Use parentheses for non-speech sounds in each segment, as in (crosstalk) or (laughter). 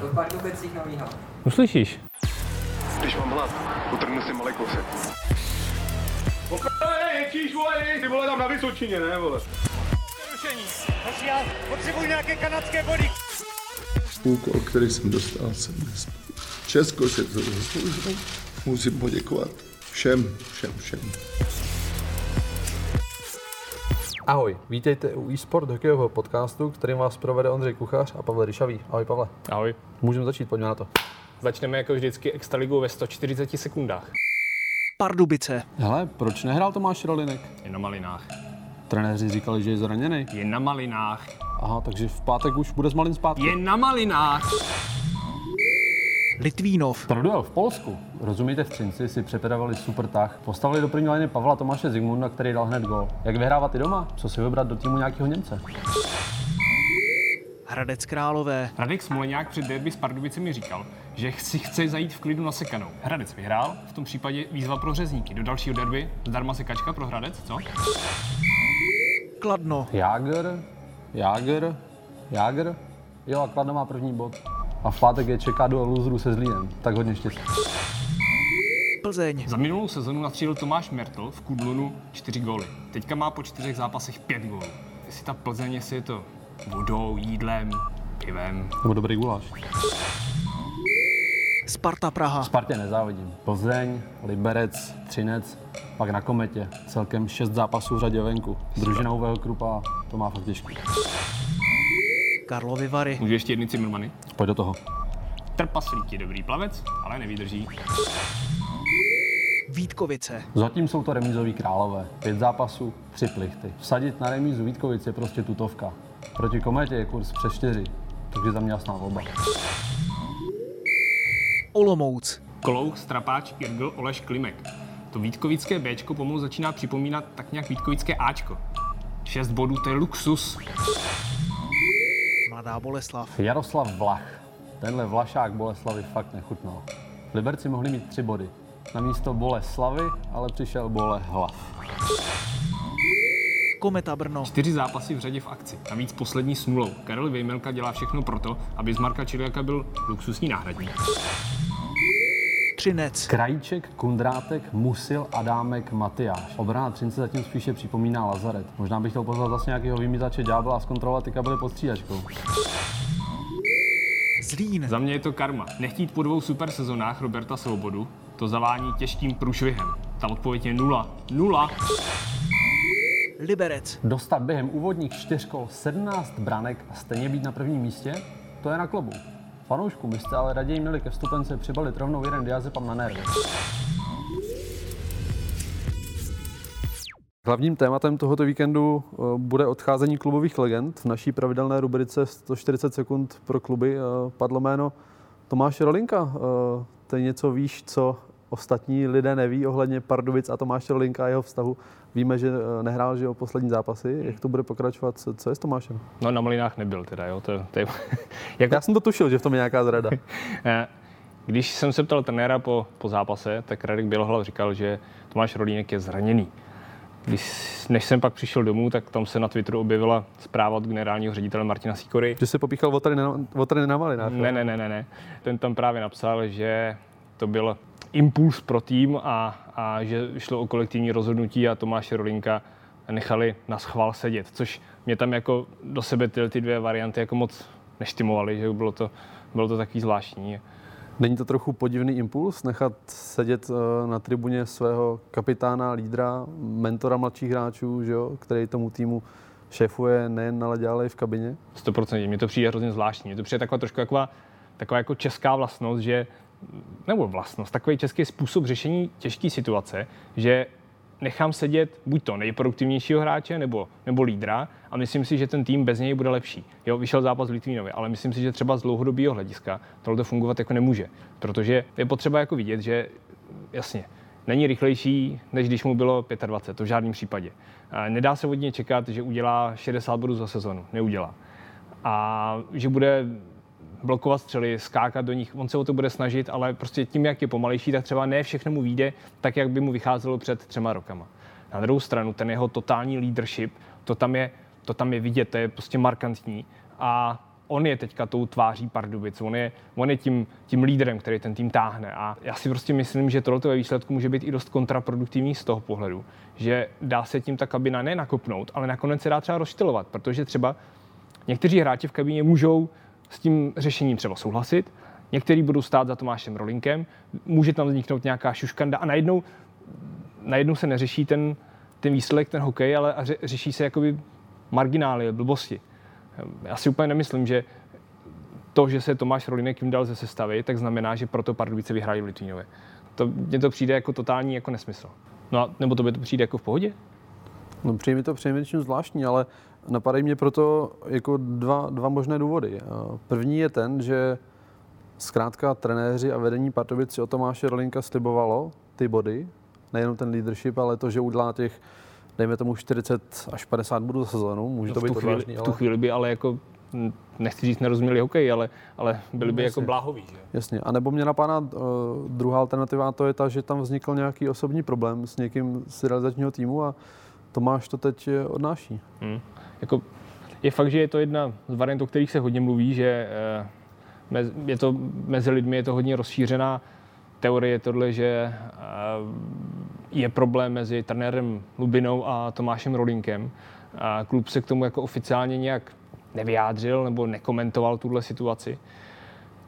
To v Pardubicích novýho. Uslyšíš? Když mám hlad, utrhnu si malý kousek. Hej, Ježíš, vole, ty vole tam na Vysočině, ne, vole. úkol, který jsem dostal, jsem dnes. Česko se to zasloužilo. Musím poděkovat všem, všem, všem. Ahoj, vítejte u eSport hokejového podcastu, kterým vás provede Ondřej Kuchař a Pavel Ryšavý. Ahoj Pavle. Ahoj. Můžeme začít, pojďme na to. Začneme jako vždycky extraligou ve 140 sekundách. Pardubice. Hele, proč nehrál Tomáš Rolinek? Je na malinách. Trenéři říkali, že je zraněný. Je na malinách. Aha, takže v pátek už bude s malým zpátky. Je na malinách. Litvínov. Produel v Polsku. Rozumíte, v Třinci si přepedavali super tah. Postavili do první liny Pavla Tomáše Zigmunda, který dal hned gol. Jak vyhrávat i doma? Co si vybrat do týmu nějakého Němce? Hradec Králové. Radek Smoleňák před derby s Pardubicemi říkal, že si chce zajít v klidu na sekanou. Hradec vyhrál, v tom případě výzva pro řezníky. Do dalšího derby zdarma sekačka pro Hradec, co? Kladno. Jágr, Jágr, Jágr. Jo, a Kladno má první bod. A v pátek je čeká do luzru se Zlínem. Tak hodně štěstí. Plzeň. Za minulou sezonu nastřílil Tomáš Mertl v Kudlunu 4 góly. Teďka má po čtyřech zápasech 5 gólů. Jestli ta Plzeň, jestli je to vodou, jídlem, pivem. Nebo dobrý guláš. Sparta Praha. Spartě nezávidím. Plzeň, Liberec, Třinec, pak na Kometě. Celkem šest zápasů v řadě venku. Družina u Krupa to má fakt těžký. Karlovy Vary. Můžu ještě jedny Cimrmany? Pojď do toho. Trpaslík je dobrý plavec, ale nevydrží. Vítkovice. Zatím jsou to remízoví králové. Pět zápasů, tři plichty. Vsadit na remízu Vítkovic je prostě tutovka. Proti Kometě je kurz přes čtyři, takže za mě jasná volba. Olomouc. Klouch, Strapáč, Irgl, Oleš, Klimek. To Vítkovické Bčko pomalu začíná připomínat tak nějak Vítkovické Ačko. Šest bodů, to je luxus. Mladá Boleslav. Jaroslav Vlach. Tenhle Vlašák Boleslavy fakt nechutnal. Liberci mohli mít tři body. Na místo Boleslavy ale přišel Bole hlav. Kometa Brno. Čtyři zápasy v řadě v akci, navíc poslední s nulou. Karel Vejmelka dělá všechno proto, aby z Marka Čiliaka byl luxusní náhradník. Třinec. Krajíček, Kundrátek, Musil, Adámek, Matyáš. Obrana Třince zatím spíše připomíná Lazaret. Možná bych chtěl pozvat zase nějakého vymítače ďábla a zkontrolovat ty kabely pod střídačkou. Zlín. Za mě je to karma. Nechtít po dvou super sezonách Roberta Svobodu, to zavání těžkým průšvihem. Ta odpověď je nula. Nula. Liberec. Dostat během úvodních čtyř kol 17 branek a stejně být na prvním místě? To je na klobu. Fanoušku byste ale raději měli ke vstupence přibalit rovnou jeden diazepam na nervy. Hlavním tématem tohoto víkendu eh, bude odcházení klubových legend. V naší pravidelné rubrice 140 sekund pro kluby eh, padlo jméno Tomáše Rolinka. Eh, Ty něco víš, co ostatní lidé neví ohledně Pardubic a Tomáše Rolinka a jeho vztahu. Víme, že nehrál že jo, poslední zápasy. Jak to bude pokračovat? Co- je s Tomášem? No na Malinách nebyl teda, jo. To, to je, (laughs) jako, Já jsem to tušil, že v tom je nějaká zrada. (laughs) Eh, Když jsem se ptal trenéra po, po zápase, tak Radek Bělohlav říkal, že Tomáš Rolínek je zraněný. Když, než jsem pak přišel domů, tak tam se na Twitteru objevila zpráva od generálního ředitele Martina Sikory. Že se popíchal o tady na, o tady na Malinách. Ne, ne, ne, ne, ne. Ten tam právě napsal, že to byl impuls pro tým a, a že šlo o kolektivní rozhodnutí a Tomáše Rolinka nechali na schvál sedět, což mě tam jako do sebe ty, ty dvě varianty jako moc neštimovaly, že bylo to, bylo to takový zvláštní. Není to trochu podivný impuls nechat sedět eh, na tribuně svého kapitána, lídra, mentora mladších hráčů, že jo, který tomu týmu šéfuje nejen na ledě, ale i v kabině? 100%. Mně to přijde hrozně zvláštní. Mně to přijde taková trošku taková, taková jako česká vlastnost, že nebo vlastnost, takový český způsob řešení těžké situace, že nechám sedět buď to nejproduktivnějšího hráče nebo, nebo lídra a myslím si, že ten tým bez něj bude lepší. Jo, vyšel zápas v Litvínovi, ale myslím si, že třeba z dlouhodobého hlediska tohle fungovat jako nemůže, protože je potřeba jako vidět, že jasně, není rychlejší, než když mu bylo 25, to v žádném případě. Nedá se od něj čekat, že udělá 60 bodů za sezonu, neudělá. A že bude blokovat střely, skákat do nich. On se o to bude snažit, ale prostě tím, jak je pomalejší, tak třeba ne všechno mu vyjde tak, jak by mu vycházelo před třema rokama. Na druhou stranu, ten jeho totální leadership, to tam je, to tam je vidět, to je prostě markantní. A on je teďka tou tváří Pardubic, on je, on je tím, tím lídrem, který ten tým táhne. A já si prostě myslím, že tohle výsledku může být i dost kontraproduktivní z toho pohledu, že dá se tím ta kabina ne nakopnout, ale nakonec se dá třeba rozštilovat, protože třeba někteří hráči v kabině můžou s tím řešením třeba souhlasit, někteří budou stát za Tomášem Rolinkem, může tam vzniknout nějaká šuškanda a najednou, najednou se neřeší ten, ten výsledek, ten hokej, ale ře, řeší se jakoby marginály, blbosti. Já si úplně nemyslím, že to, že se Tomáš Rolinek jim dal ze sestavy, tak znamená, že proto Pardubice vyhrají v Litvínově. To, mně to přijde jako totální jako nesmysl. No a, nebo to by to přijde jako v pohodě? No přijde mi to přinejmenším zvláštní, ale napadají mě proto jako dva, dva možné důvody. První je ten, že zkrátka trenéři a vedení Pardubic si o Tomáše Rolinka slibovalo ty body, nejenom ten leadership, ale to, že udělá těch, dejme tomu 40 až 50 bodů za sezónu, může to v být tu, chvíli, odvážný, v ale... tu chvíli by ale jako nechci říct, nerozuměli hokej, ale, ale byli by jako Jasně. bláhoví. Že? Jasně. A nebo mě napadá uh, druhá alternativa, a to je ta, že tam vznikl nějaký osobní problém s někým z realizačního týmu a Tomáš to teď eh, odnáší. Hmm. Jako, je fakt, že je to jedna z variant, o kterých se hodně mluví, že eh, je to, mezi lidmi je to hodně rozšířená teorie tohle, že eh, je problém mezi trenérem Lubinou a Tomášem Rolinkem. A klub se k tomu jako oficiálně nějak nevyjádřil nebo nekomentoval tuhle situaci.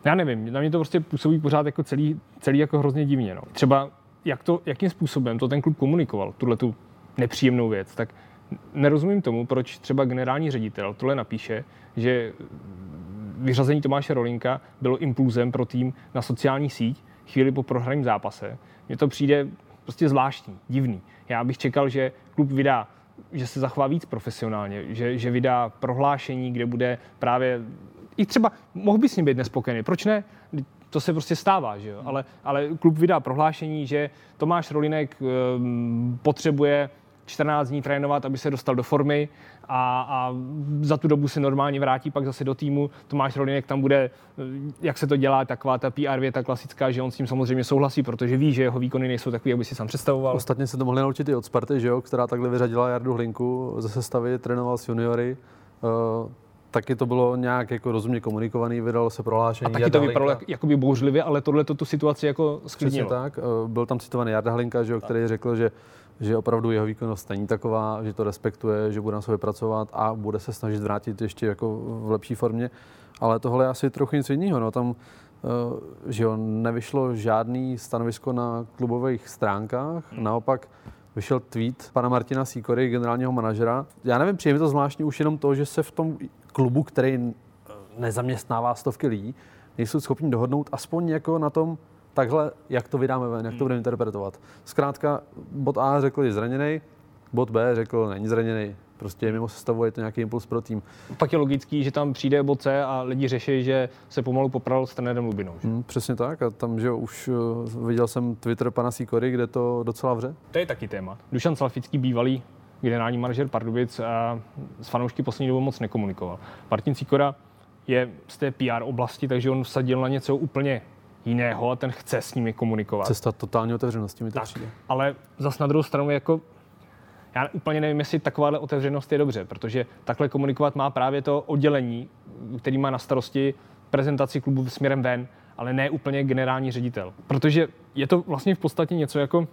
Já nevím, na mě to prostě působí pořád jako celý, celý jako hrozně divně. No. Třeba jak to, jakým způsobem to ten klub komunikoval, tuhle tu nepříjemnou věc, tak nerozumím tomu, proč třeba generální ředitel tohle napíše, že vyřazení Tomáše Rolinka bylo impulzem pro tým na sociální síť chvíli po prohraném zápase. Mně to přijde prostě zvláštní, divný. Já bych čekal, že klub vydá že se zachová víc profesionálně, že, že vydá prohlášení, kde bude právě i třeba, mohl by s ním být nespokojený, proč ne? To se prostě stává, že jo? Ale, ale klub vydá prohlášení, že Tomáš Rolinek um, potřebuje 14 dní trénovat, aby se dostal do formy a, a za tu dobu se normálně vrátí pak zase do týmu. Tomáš Rolinek tam bude, jak se to dělá, taková ta PR věta klasická, že on s tím samozřejmě souhlasí, protože ví, že jeho výkony nejsou takové, jak by si sám představoval. Ostatně se to mohli naučit i od Sparty, že jo, která takhle vyřadila Jardu Hlinku ze sestavy, trénoval s juniory. Uh, taky to bylo nějak jako rozumně komunikovaný, vydalo se prohlášení. A taky Jarda to vypadalo Hlinka- jak, jakoby bouřlivě, ale tohle to tu situaci jako Přesně sklidnilo. tak. Eh, Byl tam citovaný Jarda Hlinka, že jo, který řekl, že, že opravdu jeho výkonnost není taková, že to respektuje, že bude na sobě pracovat a bude se snažit vrátit ještě jako v lepší formě. Ale tohle je asi trochu nic jiného. No, tam eh, že jo, nevyšlo žádný stanovisko na klubových stránkách, Hmm. naopak vyšel tweet pana Martina Sýkory, generálního manažera. Já nevím, přijde mi to zvláštní už jenom to, že se v tom klubu, který eh, nezaměstnává stovky lidí, nejsou schopni dohodnout aspoň jako na tom, takhle, jak to vydáme ven, jak to budeme interpretovat. Zkrátka, bod A řekl, je zraněný, bod B řekl, není zraněný. Prostě je mimo sestavu, je to nějaký impuls pro tým. Pak je logický, že tam přijde bod C a lidi řeší, že se pomalu popral s trenérem Lubinou. Že? Hmm, přesně tak. A tam, že už uh, viděl jsem Twitter pana Sýkory, kde to docela vře. To je taky téma. Dušan Salfický, bývalý generální manažer Pardubic, a s fanoušky poslední dobou moc nekomunikoval. Martin Sikora je z té PR oblasti, takže on vsadil na něco úplně jiného a ten chce s nimi komunikovat. Cesta totální otevřenosti mi to Tak, přijde. ale zas na druhou stranu jako já úplně nevím, jestli takováhle otevřenost je dobře, protože takhle komunikovat má právě to oddělení, který má na starosti prezentaci klubu směrem ven, ale ne úplně generální ředitel. Protože je to vlastně v podstatě něco jako,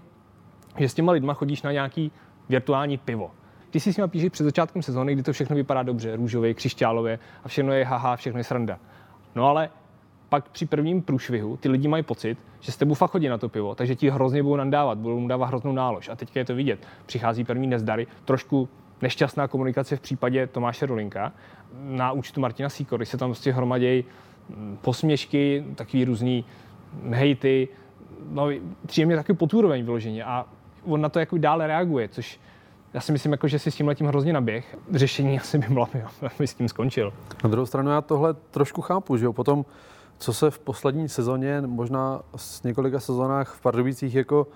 že s těma lidma chodíš na nějaký virtuální pivo. Ty si s nimi píšeš před začátkem sezóny, kdy to všechno vypadá dobře, růžově, křišťálově a všechno je haha, všechno je sranda. No ale pak při prvním průšvihu ty lidi mají pocit, že s tebou fakt chodí na to pivo, takže ti hrozně budou nandávat, budou mu dávat hroznou nálož. A teďka je to vidět. Přichází první nezdary, trošku nešťastná komunikace v případě Tomáše Rolinka. Na účtu Martina Sýkory se tam prostě hromadějí mm, posměšky, takový různý hejty, no, příjemně takový potůroveň vyloženě a on na to jako dále reaguje, což já si myslím, jako, že si s tím letím hrozně naběh. Řešení (laughs) asi by bylo, aby s tím skončil. Na druhou stranu já tohle trošku chápu, že jo, potom, co se v poslední sezóně, možná s několika sezónách v Pardubicích jako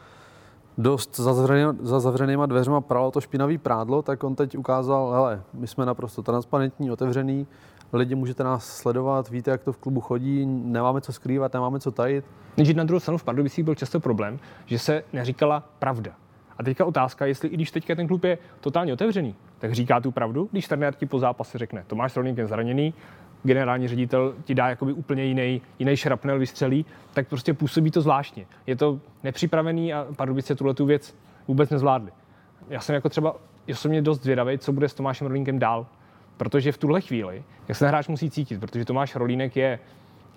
dost za, zavřený, za zavřenýma dveřma pralo to špinavý prádlo, tak on teď ukázal, hele, my jsme naprosto transparentní, otevřený, lidi můžete nás sledovat, víte, jak to v klubu chodí, nemáme co skrývat, nemáme co tajit. Jenže na druhou stranu v Pardubicích byl často problém, že se neříkala pravda. A teďka otázka, jestli i když teďka ten klub je totálně otevřený, tak říká tu pravdu, když trenér ti po zápase řekne, Tomáš Rolník je zraněný, generální ředitel ti dá jakoby úplně jiný, jiný šrapnel vystřelí, tak prostě působí to zvláštně. Je to nepřipravený a Pardubice tuhle tu věc vůbec nezvládli. Já jsem jako třeba osobně dost zvědavý, co bude s Tomášem Rolínkem dál, protože v tuhle chvíli, jak se hráč musí cítit, protože Tomáš Rolínek je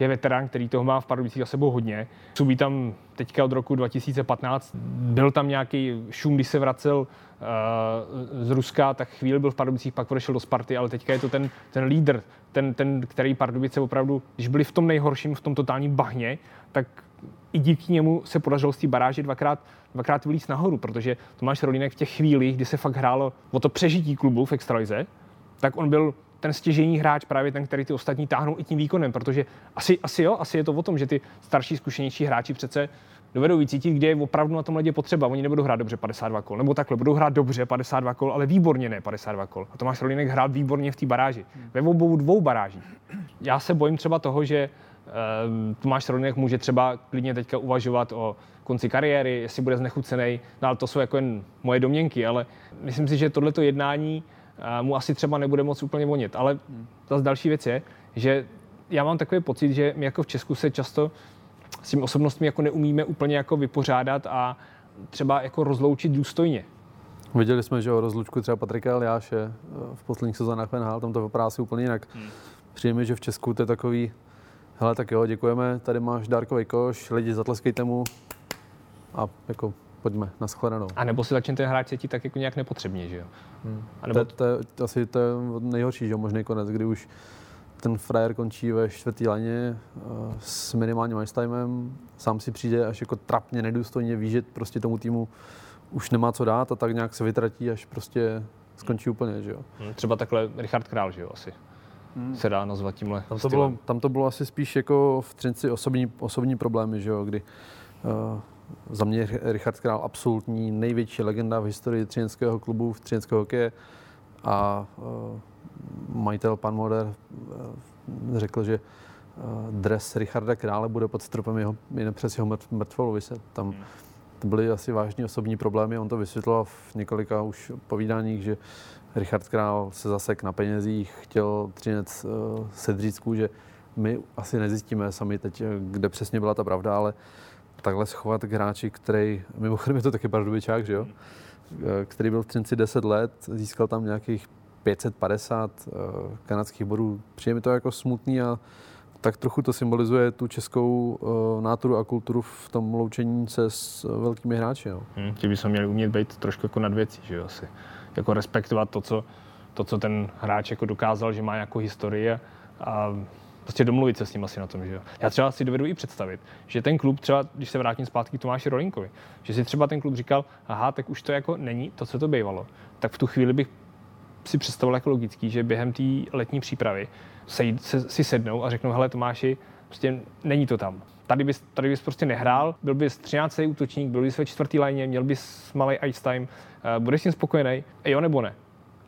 je veterán, který toho má v Pardubicích za sebou hodně. Subí tam teďka od roku 2015. Byl tam nějaký šum, když se vracel uh, z Ruska, tak chvíli byl v Pardubicích, pak odešel do Sparty, ale teďka je to ten, ten lídr, ten, ten, který Pardubice opravdu, když byli v tom nejhorším, v tom totálním bahně, tak i díky němu se podařilo z té baráže dvakrát, dvakrát vylíst nahoru, protože Tomáš Rolínek v těch chvílích, kdy se fakt hrálo o to přežití klubu v extralize, tak on byl ten stěžení hráč, právě ten, který ty ostatní táhnou i tím výkonem, protože asi, asi jo, asi je to o tom, že ty starší, zkušenější hráči přece dovedou vycítit, kde je opravdu na tom ledě potřeba. Oni nebudou hrát dobře 52 kol, nebo takhle, budou hrát dobře 52 kol, ale výborně ne 52 kol. A Tomáš Rolinek hrál výborně v té baráži, ve obou dvou barážích. Já se bojím třeba toho, že um, Tomáš Rolinek může třeba klidně teďka uvažovat o konci kariéry, jestli bude znechucený, no, ale to jsou jako jen moje domněnky, ale myslím si, že tohleto jednání mu asi třeba nebude moc úplně vonit. Ale zase další věc je, že já mám takový pocit, že my jako v Česku se často s tím osobnostmi jako neumíme úplně jako vypořádat a třeba jako rozloučit důstojně. Viděli jsme, že o rozlučku třeba Patrika Eliáše eh, v posledních sezónách NHL, tam to vypadá asi úplně jinak. Hmm. Přijde mi, že v Česku to je takový, hele, tak jo, děkujeme, tady máš dárkový koš, lidi zatleskejte mu a jako pojďme, na shledanou. A nebo si začne ten hráč cítit tak jako nějak nepotřebně, že jo? Hmm. A nebo... to, to, to, asi to je nejhorší, že možný konec, kdy už ten frajer končí ve čtvrtý laně uh, s minimálním ice timem, sám si přijde až jako trapně, nedůstojně, ví, že prostě tomu týmu už nemá co dát a tak nějak se vytratí, až prostě skončí úplně, že jo. Hmm, třeba takhle Richard Král, že jo, asi. Hmm. se dá nazvat tímhle tam to, bylo, tam to bylo asi spíš jako v Třinci osobní, osobní problémy, že jo, kdy uh, za mě Richard Král absolutní největší legenda v historii třineckého klubu, v třineckého hokeje a uh, majitel pan Moder uh, řekl, že uh, dres Richarda Krále bude pod stropem jeho, jen přes jeho mrtvolu vyset. Tam hmm. to byly asi vážní osobní problémy. On to vysvětloval v několika už povídáních, že Richard Král se zasek na penězích, chtěl Třinec uh, sedřít že my asi nezjistíme sami teď, kde přesně byla ta pravda, ale uh, takhle schovat k hráči, který, mimochodem je to taky pardubičák, že jo? Eh, který byl v Třinci 10 let, získal tam nějakých 550 uh, eh, kanadských bodů. Přijde mi to jako smutný a tak trochu to symbolizuje tu českou uh, náturu a kulturu v tom loučení se s uh, velkými hráči. Jo. Hmm, ti bychom měli umět být trošku jako nad věcí, že jo, asi. Jako respektovat to, co, to, co ten hráč jako dokázal, že má jako historii a prostě domluvit se s ním asi na tom, že jo. Já třeba si dovedu i představit, že ten klub třeba, když se vrátím zpátky k Tomáši Rolinkovi, že si třeba ten klub říkal, aha, tak už to jako není to, co to bývalo, tak v tu chvíli bych si představil jako logický, že během té letní přípravy se, se, si sednou a řeknou, hele Tomáši, prostě není to tam. Tady bys, tady bys prostě nehrál, byl bys 13. útočník, byl bys ve čtvrtý lajně, měl bys malý ice time, uh, budeš s tím spokojený, jo nebo ne?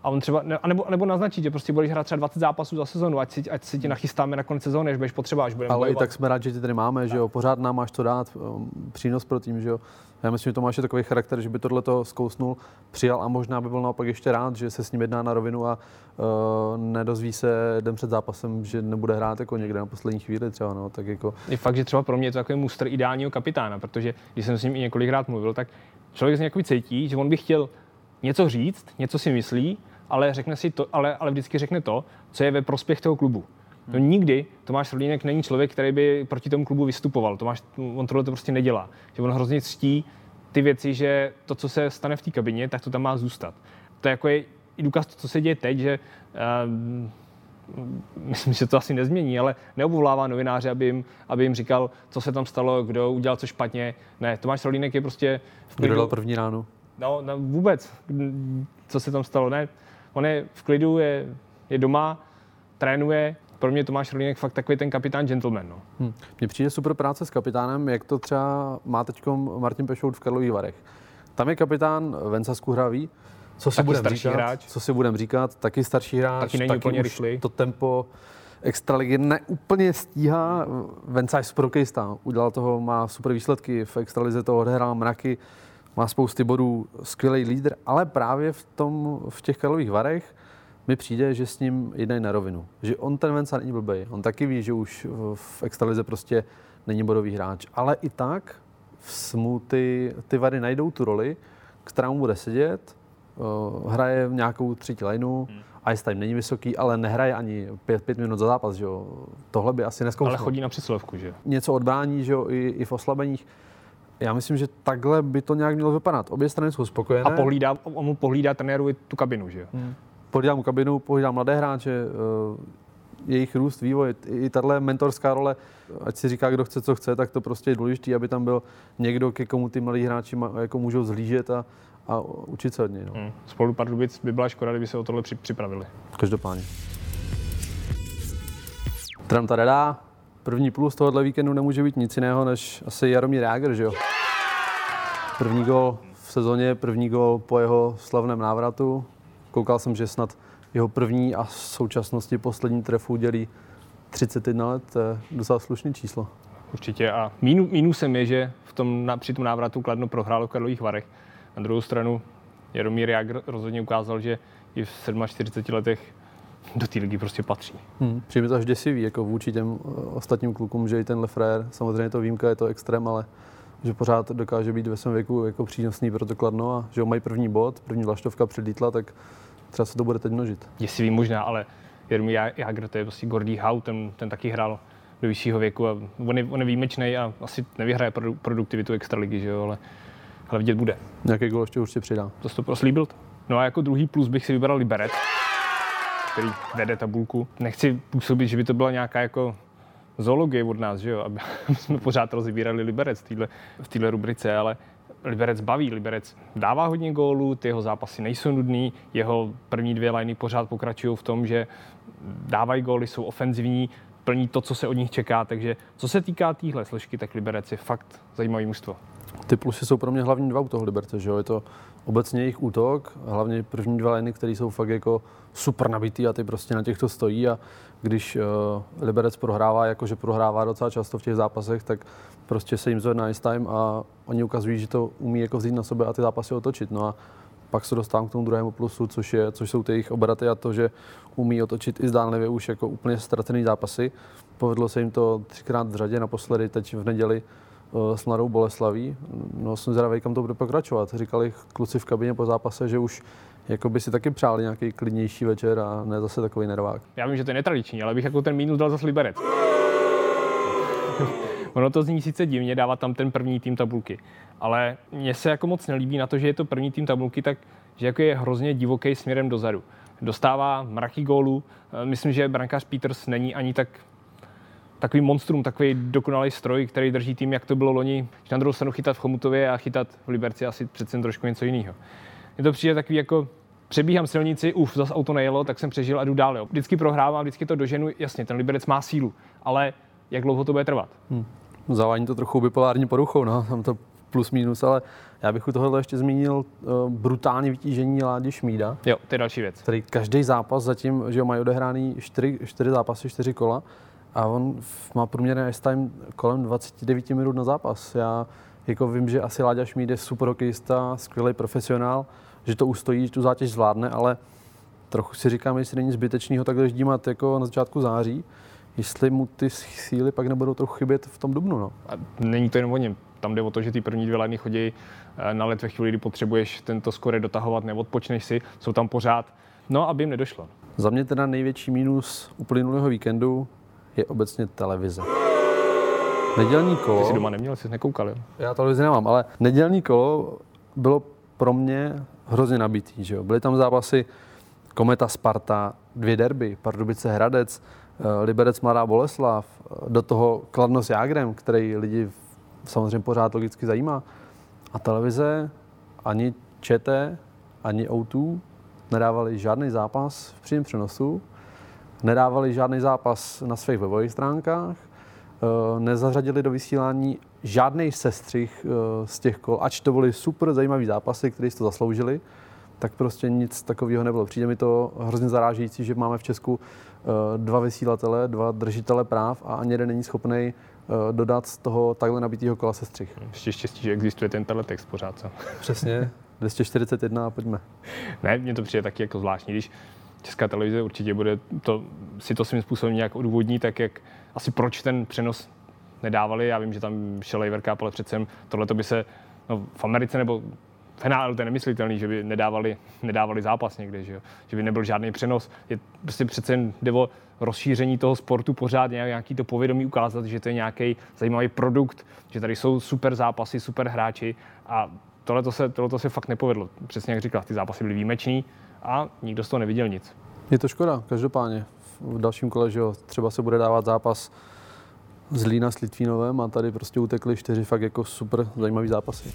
A on třeba, ne, anebo, anebo naznačit, že prostě budeš hrát třeba 20 zápasů za sezonu, ať si, ať si ti nachystáme na konec sezóny, až budeš potřeba, až budeme Ale bojovat. i tak jsme rádi, že tě tady máme, že jo, pořád nám máš to dát, um, přínos pro tým, že jo. Já myslím, že Tomáš je takový charakter, že by tohle to zkousnul, přijal a možná by byl naopak ještě rád, že se s ním jedná na rovinu a uh, nedozví se den před zápasem, že nebude hrát jako někde na poslední chvíli třeba. No, tak jako... Je fakt, že třeba pro mě je to takový mustr ideálního kapitána, protože když jsem s ním i několikrát mluvil, tak člověk z něj cítí, že on by chtěl něco říct, něco si myslí, ale, řekne si to, ale, ale vždycky řekne to, co je ve prospěch toho klubu. No nikdy Tomáš Rodínek není člověk, který by proti tomu klubu vystupoval. Tomáš, on tohle to prostě nedělá. Že on hrozně ctí ty věci, že to, co se stane v té kabině, tak to tam má zůstat. To je jako je i důkaz to, co se děje teď, že uh, myslím, že to asi nezmění, ale neobvolává novináře, aby jim, aby jim říkal, co se tam stalo, kdo udělal co špatně. Ne, Tomáš Rodínek je prostě... V kdo dal první ránu? No, no, vůbec, co se tam stalo. Ne, on je v klidu, je, je doma, trénuje. Pro mě Tomáš Rolínek fakt takový ten kapitán gentleman. No. Hmm. Mně přijde super práce s kapitánem, jak to třeba má teď Martin Pešout v Karlových Varech. Tam je kapitán Venca Skuhravý, co si budeme říkat, hráč. co si budeme říkat, taky starší hráč, taky, není taky úplně rychlý. to tempo extraligy neúplně stíhá. Venca je super udělal toho, má super výsledky, v extralize to odehrál mraky, má spousty bodů, skvělý lídr, ale právě v, tom, v těch Karlových Varech mi přijde, že s ním jednají na rovinu. Že on ten Venca není blbej. On taky ví, že už v- extralize prostě není bodový hráč. Ale i tak mu ty, ty vady najdou tu roli, která mu bude sedět, uh, hraje v nějakou třetí lineu, a ice time není vysoký, ale nehraje ani pět, pět minut za zápas, že jo. Tohle by asi neskoušel. Ale chodí na přesilovku, že jo? Něco odbrání, že jo, i, i v oslabeních. Já myslím, že takhle by to nějak mělo vypadat. Obě strany jsou spokojené. A pohlídá, on mu pohlídá trenérovi tu kabinu, že jo? pohlídám kabinu, pohlídám mladé hráče, eh, jejich růst, vývoj, i tahle mentorská role, ať si říká, kdo chce, co chce, tak to prostě je důležité, aby tam byl někdo, ke komu ty mladí hráči jako můžou zhlížet a, a učit se od něj. No. Hmm. Spolu Pardubic by byla škoda, kdyby se o tohle při- připravili. Každopádně. Tram tadadá, první plus tohohle víkendu nemůže být nic jiného, než asi Jaromír Jágr, že jo? První gol v sezóně, první gol po jeho slavném návratu. Koukal jsem, že snad jeho první a v současnosti poslední trefu dělí 31 let, to je docela slušný číslo. Určitě. A mínu, mínusem je, že v tom, na, při tom návratu Kladno prohrálo v Karlových Varech. Na druhou stranu Jaromír Jágr rozhodně ukázal, že i v 47 letech do té ligy prostě patří. Hmm. Přijde mi to až děsivý, jako vůči těm eh, ostatním klukům, že i ten Lefrér, samozřejmě to výjimka, je to extrém, ale že pořád dokáže být ve svém věku jako přínosný pro to Kladno a že ho mají první bod, první vlaštovka předlítla, tak třeba se to bude teď množit. Děsivý možná, ale Já- Jágr to je prostě Gordý Howe, ten, ten taky hrál do vyššího věku a on je, on je výjimečný a asi nevyhraje produ- produktivitu extraligy, že jo, ale, ale vidět bude. Nějaký gol ještě určitě přidá. To jsi to proslíbil. No a jako druhý plus bych si vybral Liberec, který vede tabulku. Nechci působit, že by to byla nějaká jako zoologie od nás, že jo, aby (laughs) jsme pořád rozebírali Liberec v téhle- rubrice, ale Liberec baví, Liberec dává hodně gólů, ty jeho zápasy nejsou nudný, jeho první dvě liny pořád pokračují v tom, že dávají góly, jsou ofenzivní, plní to, co se od nich čeká, takže co se týká téhle složky, tak Liberec je fakt zajímavý mužstvo. Ty plusy jsou pro mě hlavní dva u toho Liberce, že jo? Je to obecně jejich útok, hlavně první dva liny, které jsou fakt jako super nabitý a ty prostě na těch to stojí a když uh, Liberec prohrává, jakože prohrává docela často v těch zápasech, tak prostě se jim zvedne ice time a oni ukazují, že to umí jako vzít na sebe a ty zápasy otočit. No a pak se dostávám k tomu druhému plusu, což, je, což jsou ty jejich obraty a to, že umí otočit i zdánlivě už jako úplně ztracený zápasy. Povedlo se jim to třikrát v řadě, naposledy teď v neděli s Mladou Boleslaví. No jsem zvědavý, kam to bude pokračovat. Říkali kluci v kabině po zápase, že už jako by si taky přáli nějaký klidnější večer a ne zase takový nervák. Já vím, že to je netradiční, ale bych jako ten mínus dal zase Liberec. (laughs) ono to zní sice divně, dávat tam ten první tým tabulky, ale mně se jako moc nelíbí na to, že je to první tým tabulky, tak že jako je hrozně divoký směrem dozadu. Dostává mraky gólů, Eh, myslím, že brankář Peters není ani tak takový monstrum, takový dokonalý stroj, který drží tým, jak to bylo loni, že na druhou stranu chytat v Chomutově a chytat v Liberci asi přece trošku něco jiného. Mně to přijde takový jako přebíhám silnici, uf, zas auto nejelo, tak jsem přežil a jdu dál. Jo. Vždycky prohrávám, vždycky to doženu, jasně, ten Liberec má sílu, ale jak dlouho to bude trvat? Zavání to trochu bipolární poruchou, no, tam to plus minus, ale já bych u tohohle ještě zmínil uh, brutální vytížení Ládi Šmída, Jo, to je další věc. který každý zápas zatím, že jo, mají odehraný čtyři, čtyři zápasy, čtyři kola a on má průměrný ice time kolem 29 minut na zápas. Já jako vím, že asi Láďa Šmíd je super hokejista, skvělý profesionál, že to ustojí, že tu zátěž zvládne, ale trochu si říkám, jestli není zbytečný ho takhle ždímat jako na začátku září, jestli mu ty síly pak nebudou trochu chybět v tom dubnu. No. A není to jenom o něm. Tam jde o to, že ty první dvě liny chodí eh, na let ve chvíli, kdy potřebuješ tento skore dotahovat, neodpočneš si, jsou tam pořád. No, aby jim nedošlo. Za mě teda největší mínus uplynulého víkendu je obecně televize. Nedělní kolo... Ty jsi doma neměl, jsi nekoukal, jo? Já televizi nemám, ale nedělní kolo bylo pro mě hrozně nabitý. Že jo? Byly tam zápasy Kometa Sparta, dvě derby, Pardubice Hradec, eh, Liberec Mladá Boleslav, eh, do toho Kladno s Jágrem, který lidi samozřejmě pořád logicky zajímá. A televize ani ČT, ani O2 nedávali žádný zápas v přímém přenosu, nedávali žádný zápas na svých webových stránkách, eh, nezařadili do vysílání žádný sestřih eh, z těch kol, ač to byly super zajímavý zápasy, které si to zasloužili, tak prostě nic takového nebylo. Přijde mi to hrozně zarážející, že máme v Česku eh, dva vysílatele, dva držitele práv a ani jeden není schopný dodat z toho takhle nabitého kola sestřih. Ještě štěstí, že existuje ten teletext pořád. Co? Přesně, (laughs) 241 a pojďme. Ne, mně to přijde taky jako zvláštní, když česká televize určitě bude to, si to svým způsobem nějak odůvodní, tak jak asi proč ten přenos nedávali. Já vím, že tam šel Lever Cup, ale přece tohle by se no, v Americe nebo v NHL to je nemyslitelný, že by nedávali, nedávali zápas někde, že, jo? že by nebyl žádný přenos. Je prostě přece jen jde rozšíření toho sportu pořád, nějaký to povědomí ukázat, že to je nějaký zajímavý produkt, že tady jsou super zápasy, super hráči a tohle se, tohleto se fakt nepovedlo. Přesně jak říkal, ty zápasy byly výjimeční a nikdo z toho neviděl nic. Je to škoda, každopádně. V dalším kole, že jo, třeba se bude dávat zápas z Lína s Litvínovem a tady prostě utekly čtyři fakt jako super zajímavý zápasy.